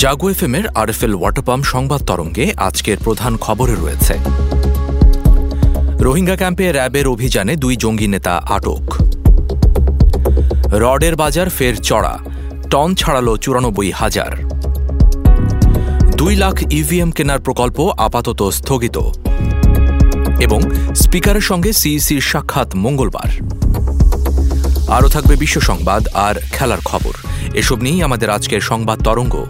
জাগো F M এর R F L water pump সংবাদ তরঙ্গে আজকের প্রধান খবরে রয়েছে। রোহিঙ্গা ক্যাম্পে র্যাবের অভিযানে দুই জঙ্গি নেতা আটক। রডের বাজার ফের চড়া, টন ছাড়ালো চুরানব্বই হাজার। দুই লাখ ইভিএম কেনার প্রকল্প আপাতত স্থগিত। এবং স্পিকারের সঙ্গে সিইসির সাক্ষাৎ মঙ্গলবার। আরও থাকবে বিশ্ব সংবাদ আর খেলার খবর। এসব নিয়েই আমাদের আজকের সংবাদ তরঙ্গ।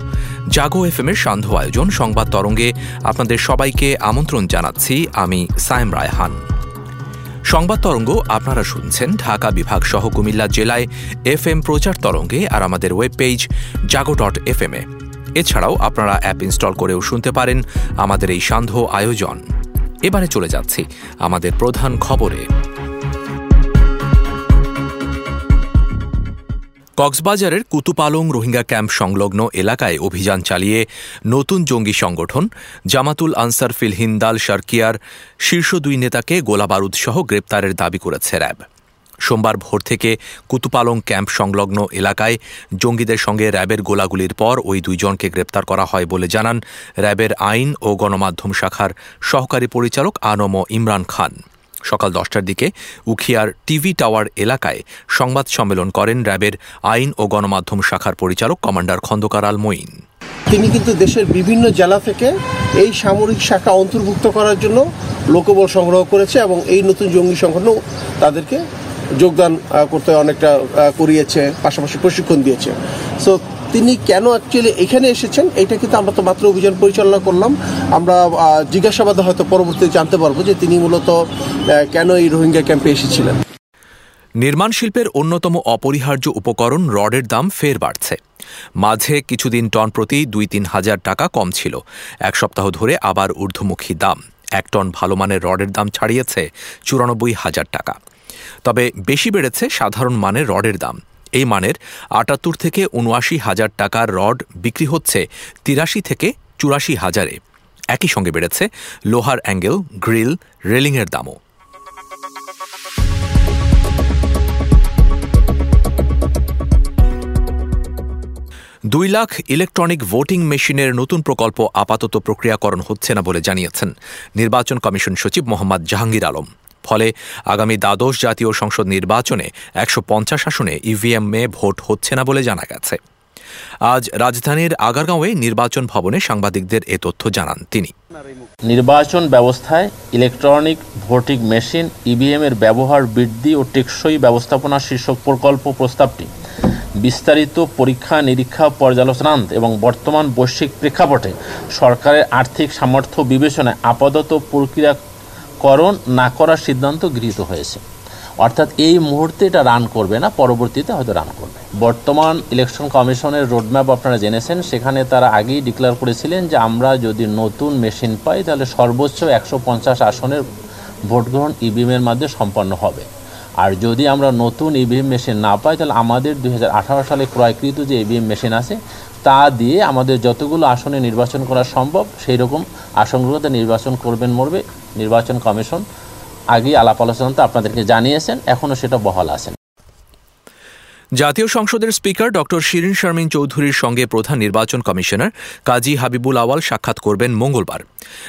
জাগো এফ এর সান্ধ্য আয়োজন, সংবাদ তরঙ্গে আপনাদের সবাইকে আমন্ত্রণ জানাচ্ছি আমি সাইম রায়হান। সংবাদ তরঙ্গ আপনারা শুনছেন ঢাকা বিভাগ সহ কুমিল্লা জেলায় এফ এম প্রচার তরঙ্গে আর আমাদের web page Jago dot F M এ। এছাড়াও আপনারা অ্যাপ ইনস্টল করেও শুনতে পারেন আমাদের এই সান্ধ্য আয়োজন। এবারে চলে যাচ্ছি আমাদের প্রধান খবরে। কক্সবাজারের কুতুপালং রোহিঙ্গা ক্যাম্প সংলগ্ন এলাকায় অভিযান চালিয়ে নতুন জঙ্গি সংগঠন জামাতুল আনসার ফিল হিন্দাল সার্কিয়ার শীর্ষ দুই নেতাকে গোলাবারুদসহ গ্রেপ্তারের দাবি করেছে র্যাব। সোমবার ভোর থেকে কুতুপালং ক্যাম্প সংলগ্ন এলাকায় জঙ্গিদের সঙ্গে র্যাবের গোলাগুলির পর ওই দুইজনকে গ্রেপ্তার করা হয় বলে জানান র্যাবের আইন ও গণমাধ্যম শাখার সহকারী পরিচালক আনম ইমরান খান। সকাল দশটার দিকে উখিয়ার টিভি টাওয়ার এলাকায় সংবাদ সম্মেলন করেন র্যাবের আইন ও গণমাধ্যম শাখার পরিচালক কমান্ডার খন্দকার আল মঈন। তিনি কিন্তু দেশের বিভিন্ন জেলা থেকে এই সামরিক শাখা অন্তর্ভুক্ত করার জন্য লোকবল সংগ্রহ করেছে এবং এই নতুন জঙ্গি সংগঠন তাদেরকে যোগদান করতে অনেকটা করিয়েছে, পাশাপাশি প্রশিক্ষণ দিয়েছে। সো তিনি কেন অ্যাকচুয়ালি এখানে এসেছেন? এটা কিন্তু আমরা তো মাত্র অভিযান পরিচালনা করলাম। আমরা জিজ্ঞাসাবাদে হয়তো পরবর্তীতে জানতে পারব যে তিনি মূলত কেন এই রোহিঙ্গা ক্যাম্পে এসেছিলেন। নির্মাণ শিল্পের অন্যতম অপরিহার্য উপকরণ রডের দাম ফের বাড়ছে। মাঝে কিছুদিন টন প্রতি দুই তিন হাজার টাকা কম ছিল। এক সপ্তাহ ধরে আবার ঊর্ধ্বমুখী দাম। এক টন ভালো মানের রডের দাম ছাড়িয়েছে চুরানব্বই হাজার টাকা। তবে বেশি বেড়েছে সাধারণ মানের রডের দাম। এই মানের আটাত্তর থেকে উনআশি হাজার টাকার রড বিক্রি হচ্ছে তিরাশি থেকে চুরাশি হাজারে। একই সঙ্গে বেড়েছে লোহার অ্যাঙ্গেল, গ্রিল, রেলিংয়ের দামও। দুই লাখ ইলেকট্রনিক ভোটিং মেশিনের নতুন প্রকল্প আপাতত প্রক্রিয়াকরণ হচ্ছে না বলে জানিয়েছেন নির্বাচন কমিশন সচিব মোহাম্মদ জাহাঙ্গীর আলম। ফলে আগামী দ্বাদশ জাতীয় সংসদ নির্বাচনে একশো পঞ্চাশ আসনে ইভিএমে ভোট হচ্ছে না বলে জানা গেছে। আজ রাজধানীর আগারগাঁওয়ে নির্বাচন ভবনে সাংবাদিকদের এ তথ্য জানান তিনি। নির্বাচন ব্যবস্থায় ইলেকট্রনিক ভোটিং মেশিন, ইভিএম এর ব্যবহার বৃদ্ধি ও টেকসই ব্যবস্থাপনা শীর্ষক প্রকল্প প্রস্তাবটি, বিস্তারিত পরীক্ষা নিরীক্ষা পর্যালোচনান্ত এবং বর্তমান বৈশ্বিক প্রেক্ষাপটে সরকারের আর্থিক সামর্থ্য বিবেচনায় আপাতত প্রক্রিয়া করণ না করার সিদ্ধান্ত গৃহীত হয়েছে। অর্থাৎ এই মুহূর্তে এটা রান করবে না, পরবর্তীতে হয়তো রান করবে। বর্তমান ইলেকশন কমিশনের রোডম্যাপ আপনারা জেনেছেন, সেখানে তারা আগেই ডিক্লেয়ার করেছিলেন যে আমরা যদি নতুন মেশিন পাই, তাহলে সর্বোচ্চ একশো পঞ্চাশ আসনের ভোট গ্রহণ ইভিএমের মাধ্যমে সম্পন্ন হবে। আর যদি আমরা নতুন ইভিএম মেশিন না পাই, তাহলে আমাদের দু হাজার আঠারো সালে ক্রয়কৃত যে ইভিএম মেশিন আছে, তা দিয়ে আমাদের যতগুলো আসনে নির্বাচন করা সম্ভব সেই রকম আসনগুলোতে নির্বাচন করবেন মরবে নির্বাচন কমিশন আগেই আলাপ আলোচনাতে আপনাদেরকে জানিয়েছেন এখনও সেটা বহাল আছেন। জাতীয় সংসদের স্পিকার ডক্টর শিরিন শারমিন চৌধুরীর সঙ্গে প্রধান নির্বাচন কমিশনার কাজী হাবিবুল আওয়াল সাক্ষাৎ করবেন মঙ্গলবার।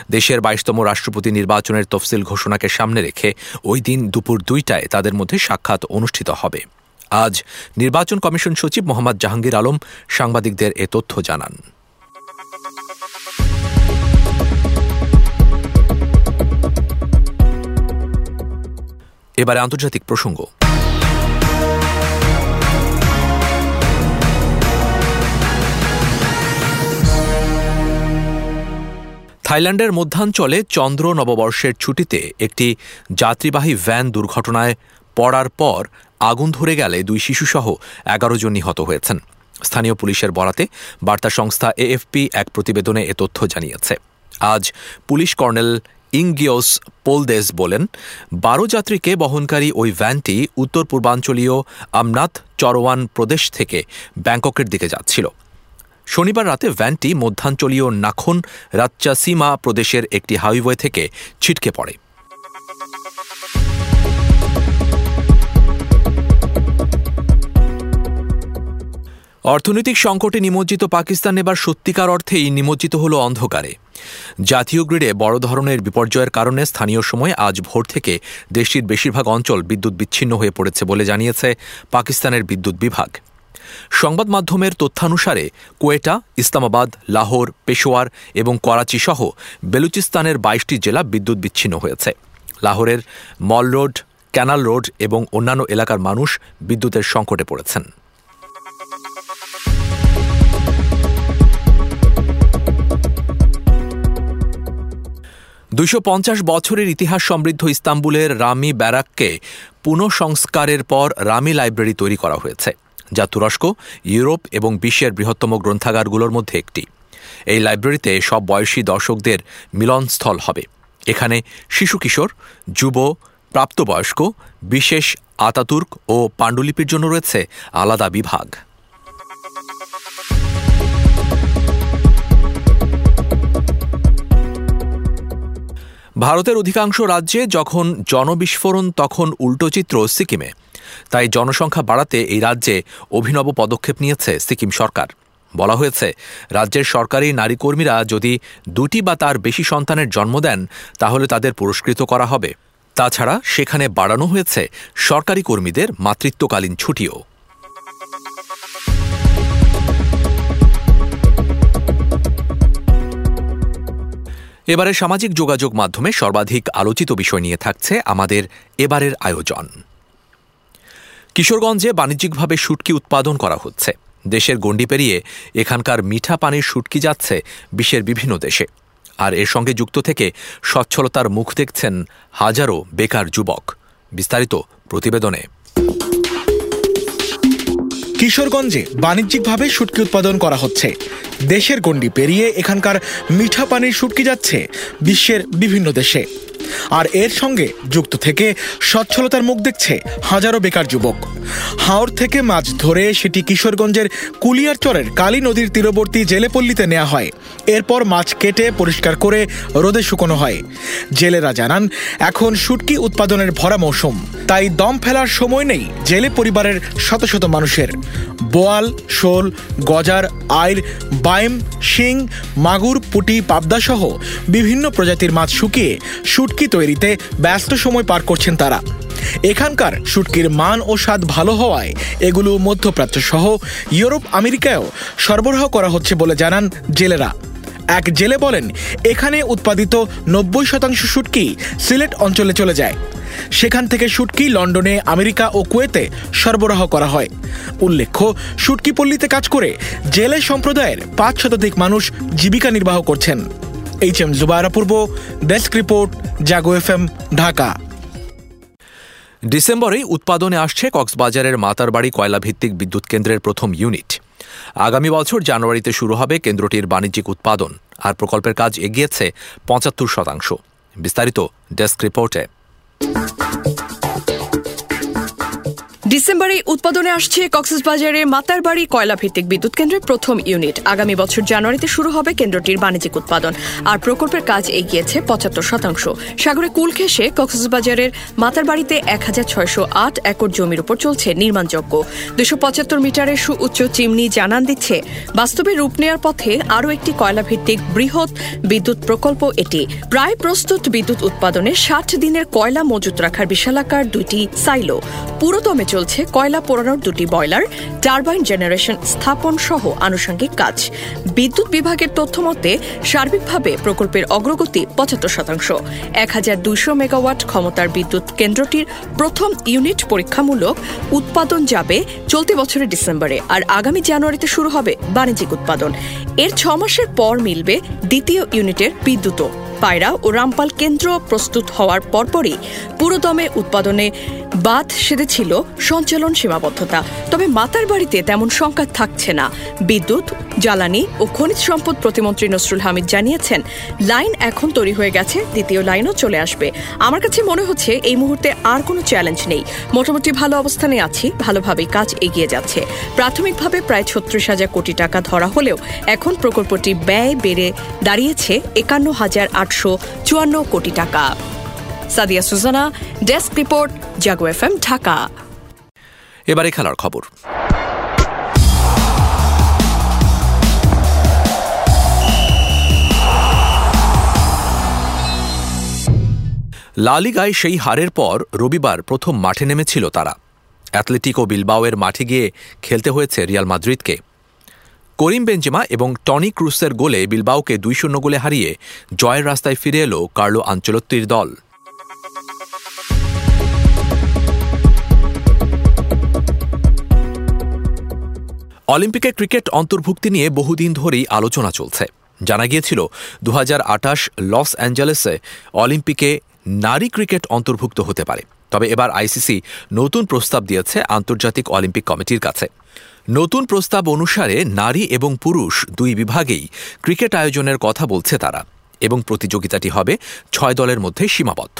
দেশের বাইশতম রাষ্ট্রপতি নির্বাচনের তফসিল ঘোষণাকে সামনে রেখে ওই দিন দুপুর দুইটায় তাদের মধ্যে সাক্ষাৎ অনুষ্ঠিত হবে। আজ নির্বাচন কমিশন সচিব মোহাম্মদ জাহাঙ্গীর আলম সাংবাদিকদের এ তথ্য জানান। এবারে আন্তর্জাতিক প্রসঙ্গ। থাইল্যান্ডের মধ্যাঞ্চলে চন্দ্র নববর্ষের ছুটিতে একটি যাত্রীবাহী ভ্যান দুর্ঘটনায় পড়ার পর আগুন ধরে গেলে দুই শিশুসহ এগারো জন নিহত হয়েছেন। স্থানীয় পুলিশের বরাতে বার্তা সংস্থা এএফপি এক প্রতিবেদনে এ তথ্য জানিয়েছে। আজ পুলিশ কর্নেল ইংগিওস পোলদেস বলেন, বারো যাত্রীকে বহনকারী ওই ভ্যানটি উত্তর পূর্বাঞ্চলীয় আমনাথ চরওয়ান প্রদেশ থেকে ব্যাংককের দিকে যাচ্ছিল। শনিবার রাতে ভ্যানটি মধ্যাঞ্চলীয় নাখন রাচ্চাসিমা প্রদেশের একটি হাইওয়ে থেকে ছিটকে পড়ে। অর্থনৈতিক সংকটে নিমজ্জিত পাকিস্তান এবার সত্যিকার অর্থেই নিমজ্জিত হল অন্ধকারে। জাতীয় গ্রিডে বড় ধরনের বিপর্যয়ের কারণে স্থানীয় সময় আজ ভোর থেকে দেশটির বেশিরভাগ অঞ্চল বিদ্যুৎ বিচ্ছিন্ন হয়ে পড়েছে বলে জানিয়েছে পাকিস্তানের বিদ্যুৎ বিভাগ। সংবাদ মাধ্যমের তথ্যানুসারে কোয়েটা, ইসলামাবাদ, লাহোর, পেশোয়ার এবং করাচি সহ বেলুচিস্তানের বাইশটি জেলা বিদ্যুৎ বিচ্ছিন্ন হয়েছে। লাহোরের মল রোড, ক্যানাল রোড এবং অন্যান্য এলাকার মানুষ বিদ্যুতের সংকটে পড়েছেন। পঞ্চাশ বছরের ইতিহাস সমৃদ্ধ ইস্তাম্বুলের রামি ব্যারাককে পুনঃসংস্কারের পর রামি লাইব্রেরি তৈরি করা হয়েছে, যা তুরস্ক, ইউরোপ এবং বিশ্বের বৃহত্তম গ্রন্থাগারগুলোর মধ্যে একটি। এই লাইব্রেরিতে সব বয়সী দর্শকদের মিলনস্থল হবে। এখানে শিশু কিশোর, যুব, প্রাপ্তবয়স্ক, বিশেষ আতাতুর্ক ও পাণ্ডুলিপির জন্য রয়েছে আলাদা বিভাগ। ভারতের অধিকাংশ রাজ্যে যখন জনবিস্ফোরণ, তখন উল্টো চিত্র সিকিমে। তাই জনসংখ্যা বাড়াতে এই রাজ্যে অভিনব পদক্ষেপ নিয়েছে সিকিম সরকার। বলা হয়েছে, রাজ্যের সরকারি নারী কর্মীরা যদি দুটি বা তার বেশি সন্তানের জন্ম দেন, তাহলে তাদের পুরস্কৃত করা হবে। তাছাড়া সেখানে বাড়ানো হয়েছে সরকারি কর্মীদের মাতৃত্বকালীন ছুটিও। এবারে সামাজিক যোগাযোগ মাধ্যমে সর্বাধিক আলোচিত বিষয় নিয়ে থাকছে আমাদের এবারের আয়োজন। কিশোরগঞ্জে বাণিজ্যিকভাবে শুটকি উৎপাদন করা হচ্ছে। দেশের গণ্ডি পেরিয়ে এখানকার মিঠা পানির শুটকি যাচ্ছে বিশ্বের বিভিন্ন দেশে। আর এর সঙ্গে যুক্ত থেকে সচ্ছলতার মুখ দেখছেন হাজারো বেকার যুবক। বিস্তারিত প্রতিবেদনে। কিশোরগঞ্জে বাণিজ্যিকভাবে শুটকি উৎপাদন করা হচ্ছে। দেশের গণ্ডি পেরিয়ে এখানকার মিঠা পানির শুটকি যাচ্ছে বিশ্বের বিভিন্ন দেশে। আর এর সঙ্গে যুক্ত থেকে সচ্ছলতার মুখ দেখছে হাজারো বেকার যুবক। হাওড় থেকে মাছ ধরে সেটি কিশোরগঞ্জের কুলিয়ারচরের কালী নদীর তীরবর্তী জেলেপল্লিতে নেওয়া হয়। এরপর মাছ কেটে পরিষ্কার করে রোদে শুকনো হয়। জেলেরা জানান, এখন শুটকি উৎপাদনের ভরা মৌসুম। তাই দম ফেলার সময় নেই জেলে পরিবারের শত শত মানুষের। বোয়াল, শোল, গজার আইর বাইম, শিং, মাগুর, পুটি, পাবদা সহ বিভিন্ন প্রজাতির মাছ শুকিয়ে শুটকি তৈরিতে ব্যস্ত সময় পার করছেন তারা? এখানকার শুটকির মান ও স্বাদ ভালো হওয়ায় এগুলো মধ্যপ্রাচ্য সহ ইউরোপ, আমেরিকায়ও সরবরাহ করা হচ্ছে বলে জানান জেলেরা। এক জেলে বলেন, এখানে উৎপাদিত নব্বই শতাংশ শুটকি সিলেট অঞ্চলে চলে যায়। সেখান থেকে শুটকি লন্ডনে, আমেরিকা ও কুয়েতে সরবরাহ করা হয়। উল্লেখ্য শুটকি পল্লীতে কাজ করে জেলে সম্প্রদায়ের পাঁচ শতাধিক মানুষ জীবিকা নির্বাহ করছেন। H M Zubaira Purba, desk report Jago F Dhaka. ডিসেম্বরেই উৎপাদনে আসছে কক্সবাজারের মাতারবাড়ি কয়লাভিত্তিক বিদ্যুৎ কেন্দ্রের প্রথম ইউনিট। আগামী বছর জানুয়ারিতে শুরু হবে কেন্দ্রটির বাণিজ্যিক উৎপাদন, আর প্রকল্পের কাজ এগিয়েছে পঁচাত্তর শতাংশ। বিস্তারিত ডেস্ক রিপোর্টে। ডিসেম্বরে উৎপাদনে আসছে কক্সবাজারের মাতারবাড়ি কয়লা ভিত্তিক বিদ্যুৎ কেন্দ্রের প্রথম ইউনিট। আগামী বছর জানুয়ারিতে শুরু হবে কেন্দ্রটির বাণিজ্যিক উৎপাদন। আর প্রকল্পের কাজ এগিয়েছে পঁচাত্তর শতাংশ। সাগরে কুল ঘেসে কক্সবাজারের মাতারবাড়িতে এক হাজার ছয়শো আট একর জমির উপর চলছে নির্মাণযোগ্য দুশো পঁচাত্তর মিটারের সুউচ্চ চিমনি জানান দিচ্ছে, বাস্তবে রূপ নেওয়ার পথে আরও একটি কয়লা ভিত্তিক বৃহৎ বিদ্যুৎ প্রকল্প এটি। প্রায় প্রস্তুত বিদ্যুৎ উৎপাদনে ষাট দিনের কয়লা মজুত রাখার বিশালাকার দুইটি সাইলো। পুরোদমে চলছে কয়লা পোড়ানোর দুটি বয়লার টারবাইন জেনারেশন স্থাপন সহ আনুষঙ্গিক কাজ। বিদ্যুৎ বিভাগের তথ্য মতে, সার্বিকভাবে প্রকল্পের অগ্রগতি পঁচাত্তর শতাংশ। এক হাজার দুইশো মেগাওয়াট ক্ষমতার বিদ্যুৎ কেন্দ্রটির প্রথম ইউনিট পরীক্ষামূলক উৎপাদন যাবে চলতি বছরের ডিসেম্বরে আর আগামী জানুয়ারিতে শুরু হবে বাণিজ্যিক উৎপাদন। এর ছ মাসের পর মিলবে দ্বিতীয় ইউনিটের বিদ্যুৎও। পায়রা ও রামপাল কেন্দ্র প্রস্তুত হওয়ার পরপরই পুরোদমে উৎপাদনে বাদ সেরেছিল সঞ্চালন সীমাবদ্ধতা। তবে মাতার বাড়িতে তেমন সংকাত থাকছে না। বিদ্যুৎ, জ্বালানি ও খনিজ সম্পদ প্রতিমন্ত্রী নসরুল হামিদ জানিয়েছেন, লাইন এখন তৈরি হয়ে গেছে, দ্বিতীয় লাইনও চলে আসবে। আমার কাছে মনে হচ্ছে এই মুহূর্তে আর কোনো চ্যালেঞ্জ নেই। মোটামুটি ভালো অবস্থানে আছি, ভালোভাবেই কাজ এগিয়ে যাচ্ছে। প্রাথমিকভাবে প্রায় ছত্রিশ হাজার কোটি টাকা ধরা হলেও এখন প্রকল্পটি ব্যয় বেড়ে দাঁড়িয়েছে একান্ন হাজার আটশো চুয়ান্ন কোটি টাকা। Sadia Sujana, desk report, Jago F Dhaka. এবারে খেলার খবর। লালিগায় সেই হারের পর রবিবার প্রথম মাঠে নেমেছিল তারা। অ্যাথলেটিকো বিলবাওয়ের মাঠে গিয়ে খেলতে হয়েছে রিয়াল মাদ্রিদকে। করিম বেঞ্জিমা এবং টনি ক্রুসের গোলে বিলবাওকে দুই শূন্য গোলে হারিয়ে জয়ের রাস্তায় ফিরে এলো কার্লো আঞ্চলত্তির দল। অলিম্পিকে ক্রিকেট অন্তর্ভুক্তি নিয়ে বহুদিন ধরেই আলোচনা চলছে। জানা গিয়েছিল দু হাজার আটাশ লস অ্যাঞ্জেলেসে অলিম্পিকে নারী ক্রিকেট অন্তর্ভুক্ত হতে পারে। তবে এবার আইসিসি নতুন প্রস্তাব দিয়েছে আন্তর্জাতিক অলিম্পিক কমিটির কাছে। নতুন প্রস্তাব অনুসারে নারী এবং পুরুষ দুই বিভাগেই ক্রিকেট আয়োজনের কথা বলছে তারা, এবং প্রতিযোগিতাটি হবে ছয় দলের মধ্যে সীমাবদ্ধ।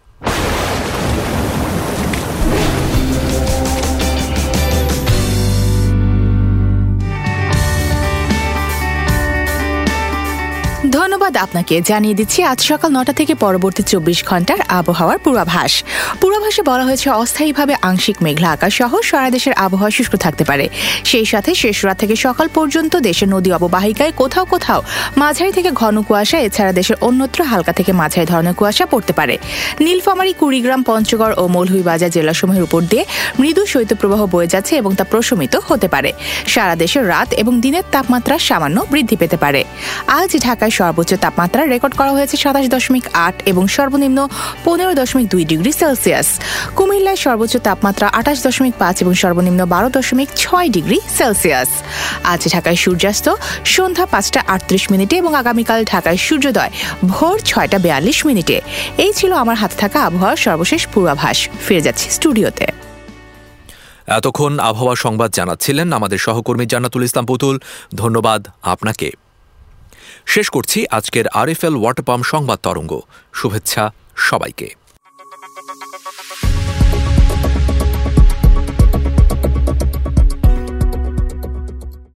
ধন্যবাদ আপনাকে। জানিয়ে দিচ্ছি, আজ সকাল নটা থেকে পরবর্তী চব্বিশ ঘণ্টার আবহাওয়ার পূর্বাভাস। পূর্বাভাসে বলা হয়েছে, অস্থায়ীভাবে আংশিক মেঘলা আকাশ সহ সারা দেশের আবহাওয়া শুষ্ক থাকতে পারে। সেই সাথে শেষ রাত থেকে সকাল পর্যন্ত দেশের নদী অববাহিকায় কোথাও কোথাও মাঝারি থেকে ঘন কুয়াশা, এছাড়া দেশের অন্যত্র হালকা থেকে মাঝারি ধরনের কুয়াশা পড়তে পারে। নীলফামারী, কুড়িগ্রাম, পঞ্চগড় ও মৌলভীবাজার জেলাসমূহের উপর দিয়ে মৃদু শৈত্যপ্রবাহ বয়ে যাচ্ছে এবং তা প্রশমিত হতে পারে। সারা দেশের রাত এবং দিনের তাপমাত্রা সামান্য বৃদ্ধি পেতে পারে। আজ ঢাকায় সর্বোচ্চ তাপমাত্রা রেকর্ড করা হয়েছে সাতাশ দশমিক আট এবং সর্বনিম্ন পনেরো দশমিক দুই ডিগ্রি সেলসিয়াস। কুমিল্লায় সর্বোচ্চ তাপমাত্রা আঠাশ দশমিক পাঁচ এবং সর্বনিম্ন বারো দশমিক ছয় ডিগ্রি সেলসিয়াস। আজ ঢাকায় সূর্যাস্ত, সন্ধ্যা পাঁচটা আটত্রিশ মিনিটে এবং আগামীকাল ঢাকায় সূর্যোদয় ভোর ছয়টা বিয়াল্লিশ মিনিটে। এই ছিল আমার হাতে থাকা আবহাওয়ার সর্বশেষ পূর্বাভাস। ফিরে যাচ্ছি স্টুডিওতে। এতক্ষণ আবহাওয়া সংবাদ জানাচ্ছিলেন আমাদের সহকর্মী জান্নাতুল ইসলাম পুতুল। ধন্যবাদ আপনাকে। শেষ করছি আজকের আরএফএল ওয়াটার পাম্প সংবাদ তরঙ্গ। শুভেচ্ছা সবাইকে।